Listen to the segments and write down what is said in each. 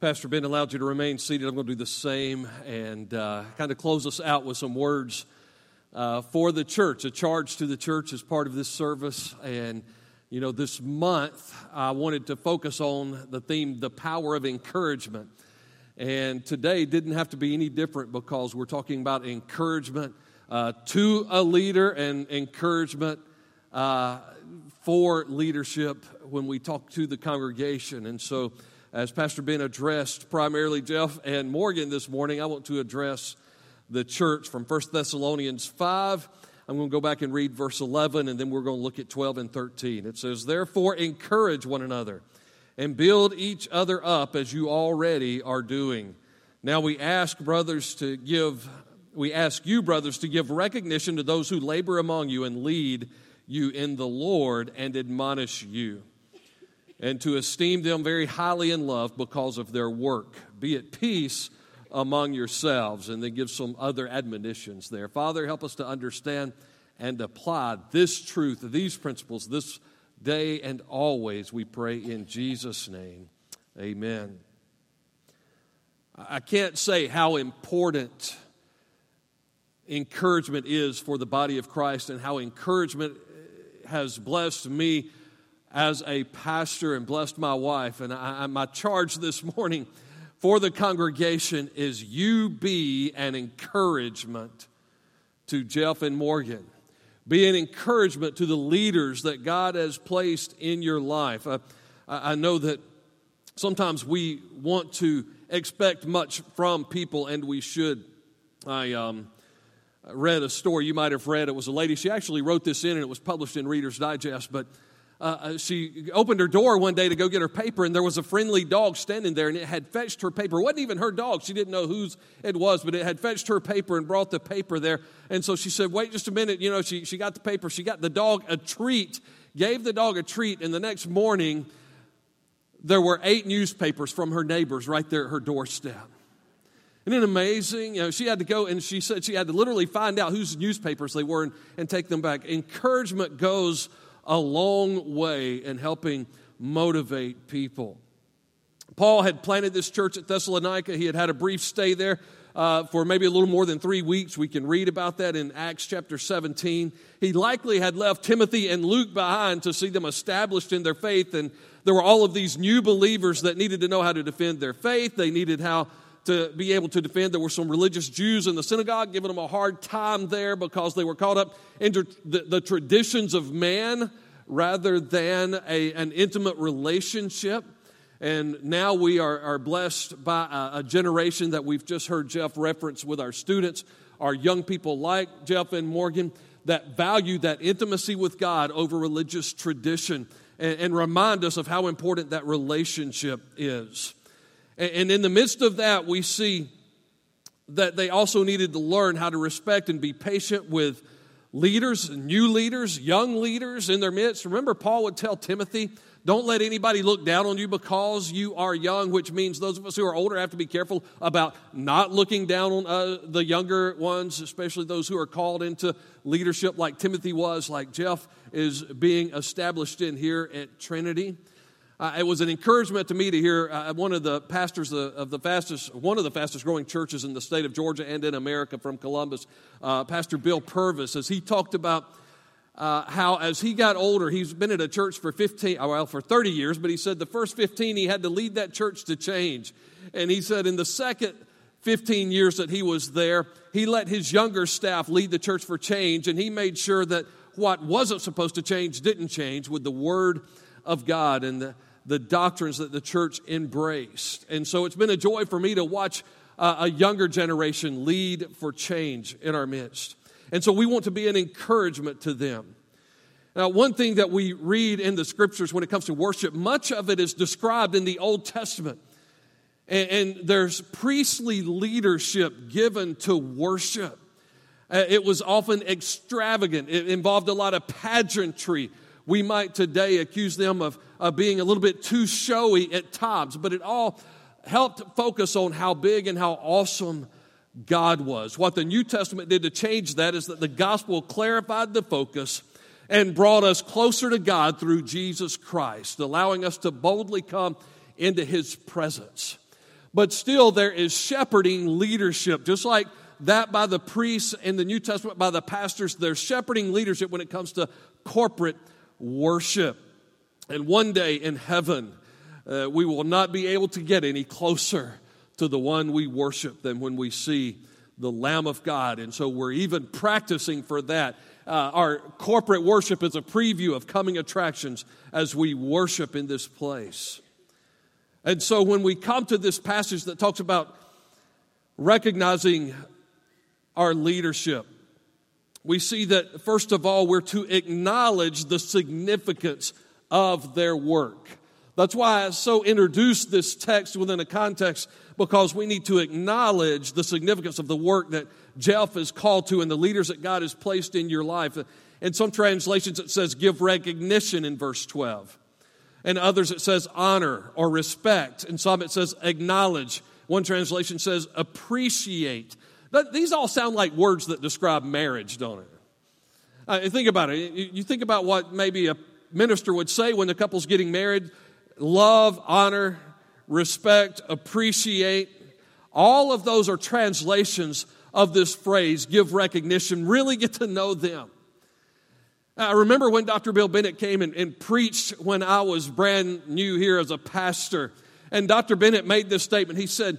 Pastor Ben allowed you to remain seated. I'm going to do the same and uh, kind of close us out with some words uh, for the church, a charge to the church as part of this service. And, you know, this month I wanted to focus on the theme, the power of encouragement. And today didn't have to be any different because we're talking about encouragement uh, to a leader and encouragement uh, for leadership when we talk to the congregation. And so, as Pastor Ben addressed primarily Jeff and Morgan this morning, I want to address the church from 1 Thessalonians 5. I'm going to go back and read verse 11, and then we're going to look at 12 and 13. It says, Therefore, encourage one another and build each other up as you already are doing. Now we ask brothers to give, we ask you, brothers, to give recognition to those who labor among you and lead you in the Lord and admonish you and to esteem them very highly in love because of their work. Be at peace among yourselves. And then give some other admonitions there. Father, help us to understand and apply this truth, these principles, this day and always, we pray in Jesus' name. Amen. I can't say how important encouragement is for the body of Christ and how encouragement has blessed me as a pastor and blessed my wife. And I, my charge this morning for the congregation is you be an encouragement to Jeff and Morgan. Be an encouragement to the leaders that God has placed in your life. I, I know that sometimes we want to expect much from people, and we should. I um, read a story you might have read. It was a lady, she actually wrote this in, and it was published in Reader's Digest, but uh, uh, she opened her door one day to go get her paper, and there was a friendly dog standing there, and it had fetched her paper. It wasn't even her dog. She didn't know whose it was, but it had fetched her paper and brought the paper there. And so she said, Wait just a minute. You know, she, she got the paper. She got the dog a treat, gave the dog a treat, and the next morning, there were eight newspapers from her neighbors right there at her doorstep. Isn't it amazing? You know, she had to go and she said she had to literally find out whose newspapers they were and, and take them back. Encouragement goes a long way in helping motivate people. Paul had planted this church at Thessalonica. He had had a brief stay there uh, for maybe a little more than three weeks. We can read about that in Acts chapter 17. He likely had left Timothy and Luke behind to see them established in their faith. And there were all of these new believers that needed to know how to defend their faith. They needed how to be able to defend. There were some religious Jews in the synagogue giving them a hard time there because they were caught up into the, the traditions of man rather than a, an intimate relationship. And now we are, are blessed by a, a generation that we've just heard Jeff reference with our students, our young people like Jeff and Morgan, that value that intimacy with God over religious tradition and, and remind us of how important that relationship is. And in the midst of that, we see that they also needed to learn how to respect and be patient with leaders, new leaders, young leaders in their midst. Remember, Paul would tell Timothy, don't let anybody look down on you because you are young, which means those of us who are older have to be careful about not looking down on uh, the younger ones, especially those who are called into leadership like Timothy was, like Jeff is being established in here at Trinity. Uh, it was an encouragement to me to hear uh, one of the pastors of, of the fastest, one of the fastest growing churches in the state of Georgia and in America from Columbus, uh, Pastor Bill Purvis, as he talked about uh, how as he got older, he's been at a church for 15, well, for 30 years, but he said the first 15 he had to lead that church to change. And he said in the second 15 years that he was there, he let his younger staff lead the church for change, and he made sure that what wasn't supposed to change didn't change with the Word of God. And the, the doctrines that the church embraced. And so it's been a joy for me to watch uh, a younger generation lead for change in our midst. And so we want to be an encouragement to them. Now, one thing that we read in the scriptures when it comes to worship, much of it is described in the Old Testament. And, and there's priestly leadership given to worship. Uh, it was often extravagant, it involved a lot of pageantry. We might today accuse them of uh, being a little bit too showy at times, but it all helped focus on how big and how awesome God was. What the New Testament did to change that is that the gospel clarified the focus and brought us closer to God through Jesus Christ, allowing us to boldly come into his presence. But still, there is shepherding leadership, just like that by the priests in the New Testament, by the pastors. There's shepherding leadership when it comes to corporate worship. And one day in heaven, uh, we will not be able to get any closer to the one we worship than when we see the Lamb of God. And so we're even practicing for that. Uh, our corporate worship is a preview of coming attractions as we worship in this place. And so when we come to this passage that talks about recognizing our leadership, we see that first of all, we're to acknowledge the significance of their work. That's why I so introduced this text within a context because we need to acknowledge the significance of the work that Jeff is called to and the leaders that God has placed in your life. In some translations, it says give recognition in verse 12. In others, it says honor or respect. In some, it says acknowledge. One translation says appreciate. These all sound like words that describe marriage, don't it? Uh, think about it. You think about what maybe a minister would say when the couple's getting married love, honor, respect, appreciate. All of those are translations of this phrase, give recognition, really get to know them. I remember when Dr. Bill Bennett came and, and, preached when I was brand new here as a pastor. And Dr. Bennett made this statement. He said,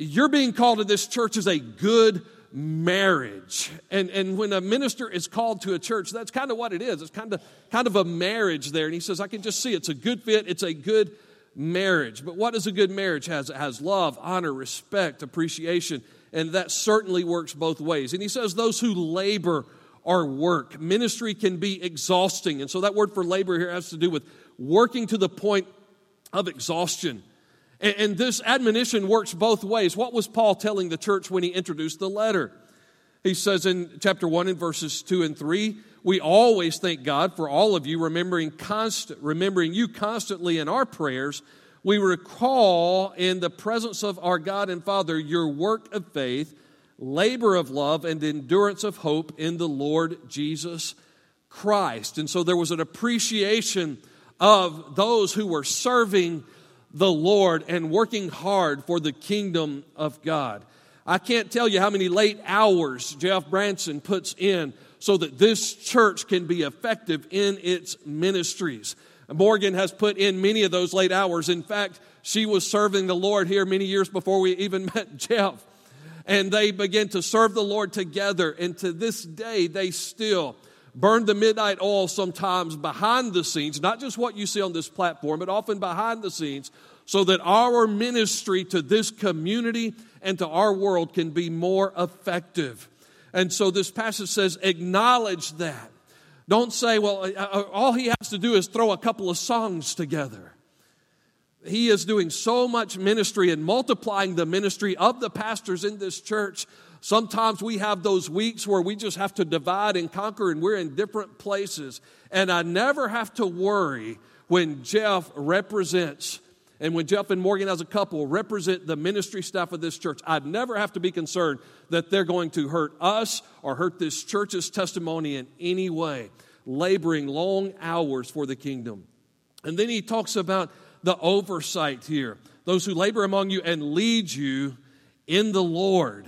You're being called to this church as a good marriage. And, and when a minister is called to a church, that's kind of what it is. It's kind of, kind of a marriage there. And he says, I can just see it's a good fit, it's a good marriage. But what does a good marriage has? It has love, honor, respect, appreciation. And that certainly works both ways. And he says, those who labor or work. Ministry can be exhausting. And so that word for labor here has to do with working to the point of exhaustion. And, and this admonition works both ways. What was Paul telling the church when he introduced the letter? He says in chapter 1 in verses 2 and 3, we always thank God for all of you, remembering constant, remembering you constantly in our prayers. We recall in the presence of our God and Father your work of faith, labor of love, and endurance of hope in the Lord Jesus Christ. And so there was an appreciation of those who were serving the Lord and working hard for the kingdom of God. I can't tell you how many late hours Jeff Branson puts in so that this church can be effective in its ministries. Morgan has put in many of those late hours. In fact, she was serving the Lord here many years before we even met Jeff. And they began to serve the Lord together. And to this day, they still burn the midnight oil sometimes behind the scenes, not just what you see on this platform, but often behind the scenes, so that our ministry to this community and to our world can be more effective. And so this passage says, acknowledge that. Don't say, well, uh, uh, all he has to do is throw a couple of songs together. He is doing so much ministry and multiplying the ministry of the pastors in this church Sometimes we have those weeks where we just have to divide and conquer and we're in different places. And I never have to worry when Jeff represents and when Jeff and Morgan as a couple represent the ministry staff of this church, I'd never have to be concerned that they're going to hurt us or hurt this church's testimony in any way, laboring long hours for the kingdom. And then he talks about the oversight here those who labor among you and lead you in the Lord.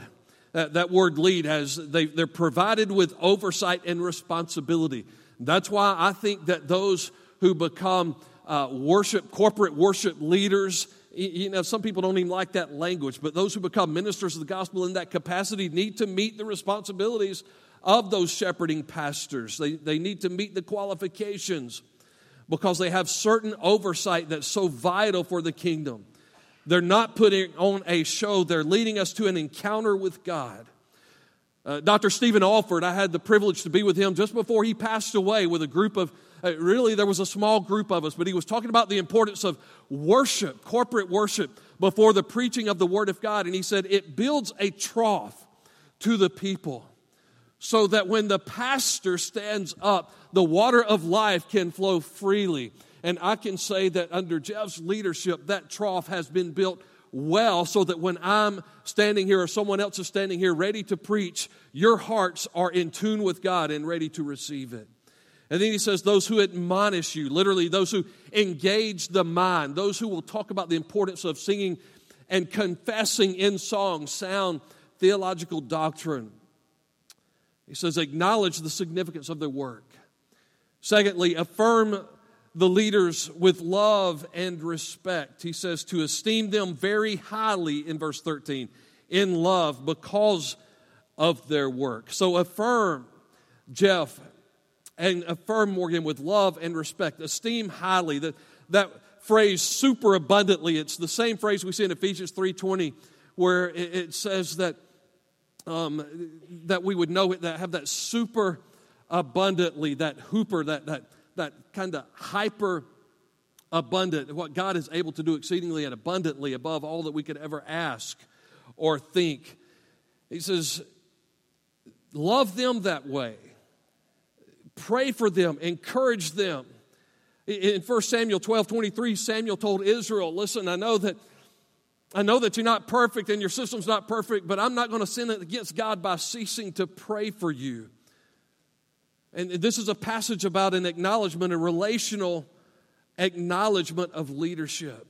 That, that word lead has, they, they're provided with oversight and responsibility. That's why I think that those who become uh, worship, corporate worship leaders, you know, some people don't even like that language, but those who become ministers of the gospel in that capacity need to meet the responsibilities of those shepherding pastors. They, they need to meet the qualifications because they have certain oversight that's so vital for the kingdom. They're not putting on a show, they're leading us to an encounter with God. Uh, Dr. Stephen Olford, I had the privilege to be with him just before he passed away with a group of, uh, really, there was a small group of us, but he was talking about the importance of worship, corporate worship, before the preaching of the Word of God. And he said, it builds a trough to the people so that when the pastor stands up, the water of life can flow freely. And I can say that under Jeff's leadership, that trough has been built well so that when I'm standing here or someone else is standing here ready to preach, your hearts are in tune with God and ready to receive it. And then he says, those who admonish you, literally, those who engage the mind, those who will talk about the importance of singing and confessing in song sound theological doctrine. He says, acknowledge the significance of their work. Secondly, affirm the leaders with love and respect. He says to esteem them very highly in verse 13, in love because of their work. So affirm Jeff and affirm Morgan with love and respect. Esteem highly. That, that phrase super abundantly, it's the same phrase we see in Ephesians 3.20 where it, it says that, um, that we would know it, that have that super abundantly, that hooper, that, that that kind of hyper abundant, what God is able to do exceedingly and abundantly above all that we could ever ask or think. He says, Love them that way. Pray for them, encourage them. In 1 Samuel 12 23, Samuel told Israel, Listen, I know that. I know that you're not perfect and your system's not perfect, but I'm not going to sin against God by ceasing to pray for you. And this is a passage about an acknowledgement, a relational acknowledgement of leadership.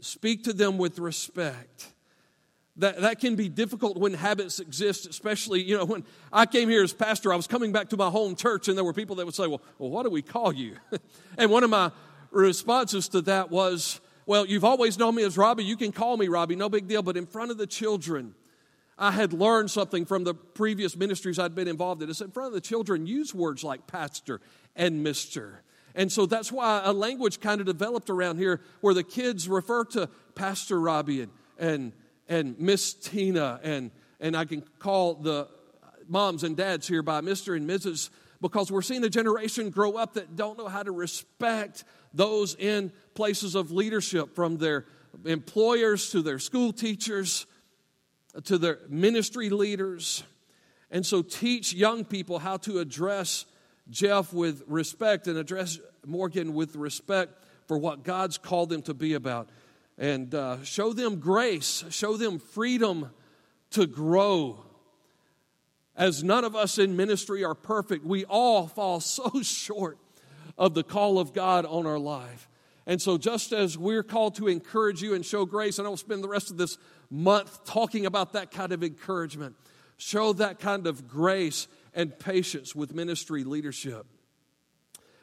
Speak to them with respect. That, that can be difficult when habits exist, especially, you know, when I came here as pastor, I was coming back to my home church, and there were people that would say, Well, well what do we call you? and one of my responses to that was, Well, you've always known me as Robbie. You can call me Robbie, no big deal. But in front of the children, I had learned something from the previous ministries I'd been involved in. It's in front of the children, use words like pastor and mister. And so that's why a language kind of developed around here where the kids refer to Pastor Robbie and, and, and Miss Tina, and, and I can call the moms and dads here by Mr. and Mrs. because we're seeing a generation grow up that don't know how to respect those in places of leadership from their employers to their school teachers to their ministry leaders. And so teach young people how to address Jeff with respect and address Morgan with respect for what God's called them to be about. And uh, show them grace, show them freedom to grow. As none of us in ministry are perfect, we all fall so short of the call of God on our life. And so, just as we're called to encourage you and show grace, and I'll spend the rest of this month talking about that kind of encouragement. Show that kind of grace and patience with ministry leadership.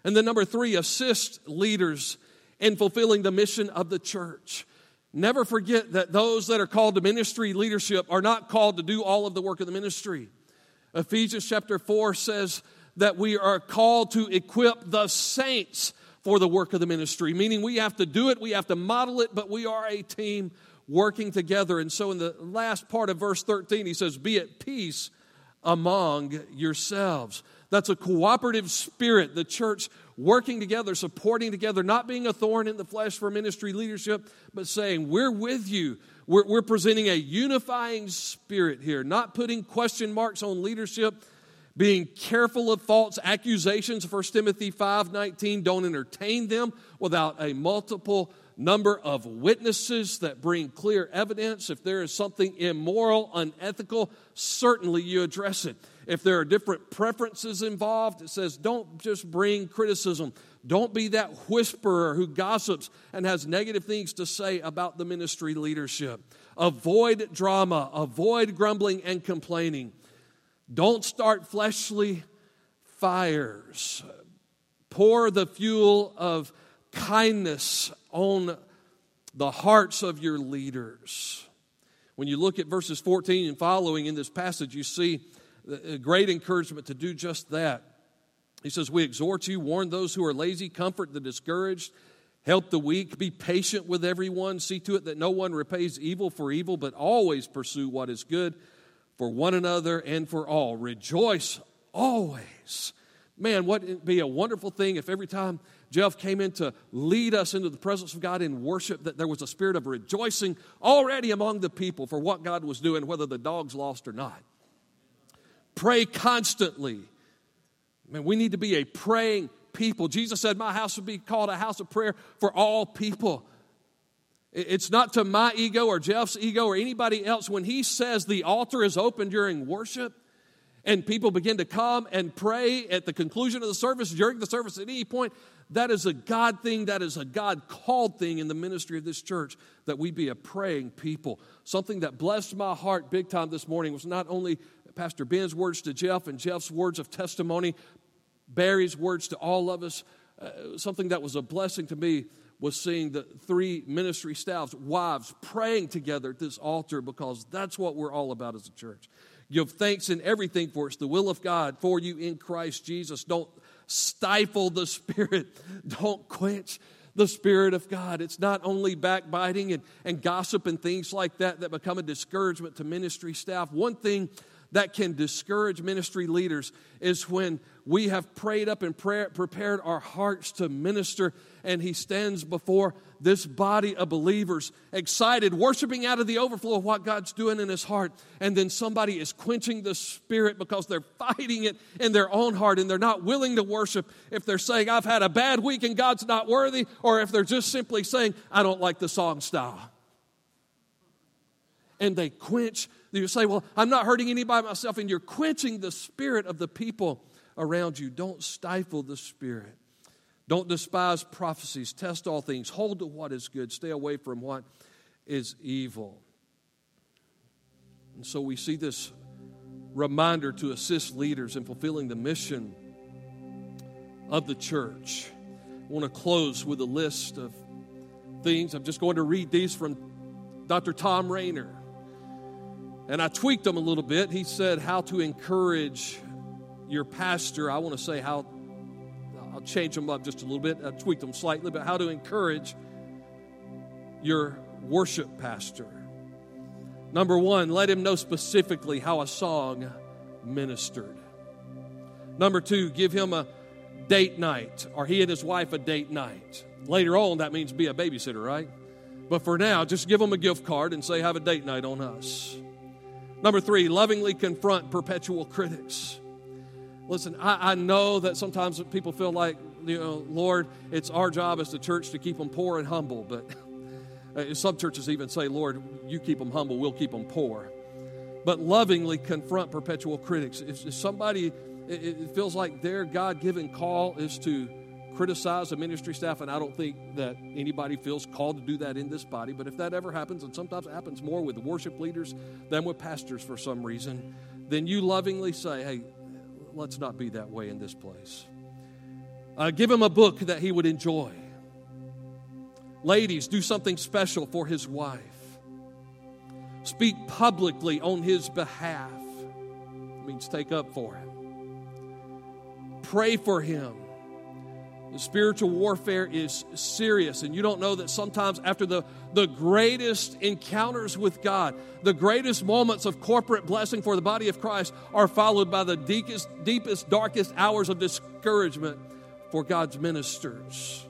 And then, number three, assist leaders in fulfilling the mission of the church. Never forget that those that are called to ministry leadership are not called to do all of the work of the ministry. Ephesians chapter 4 says that we are called to equip the saints for the work of the ministry, meaning we have to do it, we have to model it, but we are a team working together. And so in the last part of verse 13, he says, Be at peace among yourselves. That's a cooperative spirit, the church working together, supporting together, not being a thorn in the flesh for ministry leadership, but saying, We're with you. We're, we're presenting a unifying spirit here, not putting question marks on leadership, being careful of false accusations. 1 Timothy 5 19, don't entertain them without a multiple number of witnesses that bring clear evidence. If there is something immoral, unethical, certainly you address it. If there are different preferences involved, it says don't just bring criticism. Don't be that whisperer who gossips and has negative things to say about the ministry leadership. Avoid drama, avoid grumbling and complaining. Don't start fleshly fires. Pour the fuel of kindness on the hearts of your leaders. When you look at verses 14 and following in this passage, you see a great encouragement to do just that. He says, We exhort you, warn those who are lazy, comfort the discouraged, help the weak, be patient with everyone, see to it that no one repays evil for evil, but always pursue what is good for one another and for all. Rejoice always. Man, what would be a wonderful thing if every time Jeff came in to lead us into the presence of God in worship, that there was a spirit of rejoicing already among the people for what God was doing, whether the dogs lost or not. Pray constantly. Man, we need to be a praying people. Jesus said, My house would be called a house of prayer for all people. It's not to my ego or Jeff's ego or anybody else. When he says the altar is open during worship, and people begin to come and pray at the conclusion of the service, during the service, at any point, that is a God thing, that is a God called thing in the ministry of this church, that we be a praying people. Something that blessed my heart big time this morning was not only Pastor Ben's words to Jeff and Jeff's words of testimony, Barry's words to all of us. Uh, something that was a blessing to me was seeing the three ministry staffs, wives, praying together at this altar because that's what we're all about as a church. Give thanks in everything for it's the will of God for you in Christ Jesus. Don't stifle the Spirit, don't quench the Spirit of God. It's not only backbiting and, and gossip and things like that that become a discouragement to ministry staff. One thing that can discourage ministry leaders is when we have prayed up and prayer, prepared our hearts to minister, and He stands before this body of believers, excited, worshiping out of the overflow of what God's doing in His heart, and then somebody is quenching the Spirit because they're fighting it in their own heart and they're not willing to worship. If they're saying, I've had a bad week and God's not worthy, or if they're just simply saying, I don't like the song style. And they quench you say, Well, I'm not hurting anybody myself, and you're quenching the spirit of the people around you. Don't stifle the spirit. Don't despise prophecies. Test all things. Hold to what is good. Stay away from what is evil. And so we see this reminder to assist leaders in fulfilling the mission of the church. I want to close with a list of things. I'm just going to read these from Dr. Thom Rainer. And I tweaked them a little bit. He said, How to encourage your pastor. I want to say how, I'll change them up just a little bit. I tweaked them slightly, but how to encourage your worship pastor. Number one, let him know specifically how a song ministered. Number two, give him a date night, or he and his wife a date night. Later on, that means be a babysitter, right? But for now, just give them a gift card and say, have a date night on us. Number three, lovingly confront perpetual critics. Listen, I, I, know that sometimes people feel like, you know, Lord, it's our job as the church to keep them poor and humble. But uh, some churches even say, Lord, you keep them humble, we'll keep them poor. But lovingly confront perpetual critics. If, if somebody, it, it feels like their God given call is to criticize a ministry staff, and I don't think that anybody feels called to do that in this body. But if that ever happens, and sometimes it happens more with worship leaders than with pastors for some reason, then you lovingly say, hey, let's not be that way in this place. Uh, give him a book that he would enjoy. Ladies, do something special for his wife. Speak publicly on his behalf. It means take up for him. Pray for him spiritual warfare is serious, and you don't know that sometimes after the, the greatest encounters with God, the greatest moments of corporate blessing for the body of Christ are followed by the deepest, deepest darkest hours of discouragement for God's ministers.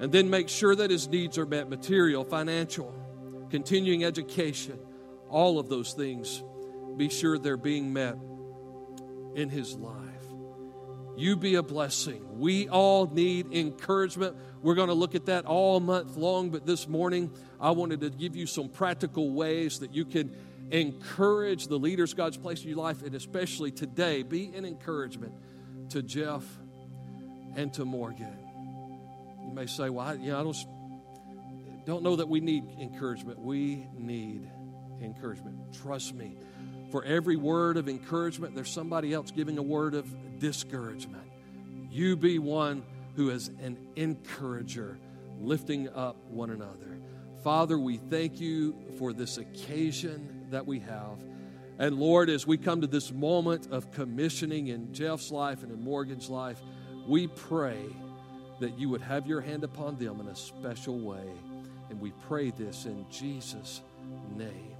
And then make sure that his needs are met material, financial, continuing education, all of those things. Be sure they're being met in his life. You be a blessing. We all need encouragement. We're going to look at that all month long, but this morning I wanted to give you some practical ways that you can encourage the leaders God's placed in your life, and especially today, be an encouragement to Jeff and to Morgan. You may say, Well, I, you know, I don't, don't know that we need encouragement. We need encouragement. Trust me. For every word of encouragement, there's somebody else giving a word of discouragement. You be one who is an encourager, lifting up one another. Father, we thank you for this occasion that we have. And Lord, as we come to this moment of commissioning in Jeff's life and in Morgan's life, we pray that you would have your hand upon them in a special way. And we pray this in Jesus' name.